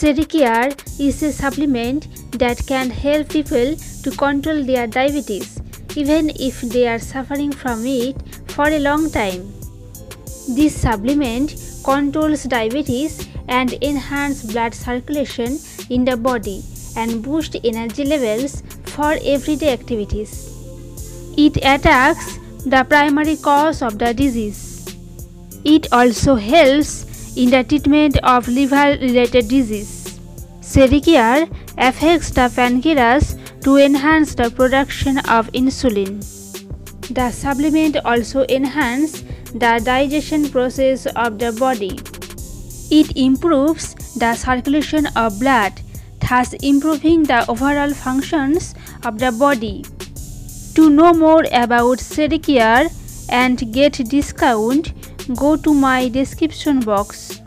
Sericare is a supplement that can help people to control their diabetes even if they are suffering from it for a long time. This supplement controls diabetes and enhances blood circulation in the body and boosts energy levels for everyday activities. It attacks the primary cause of the disease. It also helps in the treatment of liver related disease. Sericare affects the pancreas to enhance the production of insulin. The supplement also enhances the digestion process of the body. It improves the circulation of blood, thus improving the overall functions of the body. To know more about Sericare and get discount, go to my description box.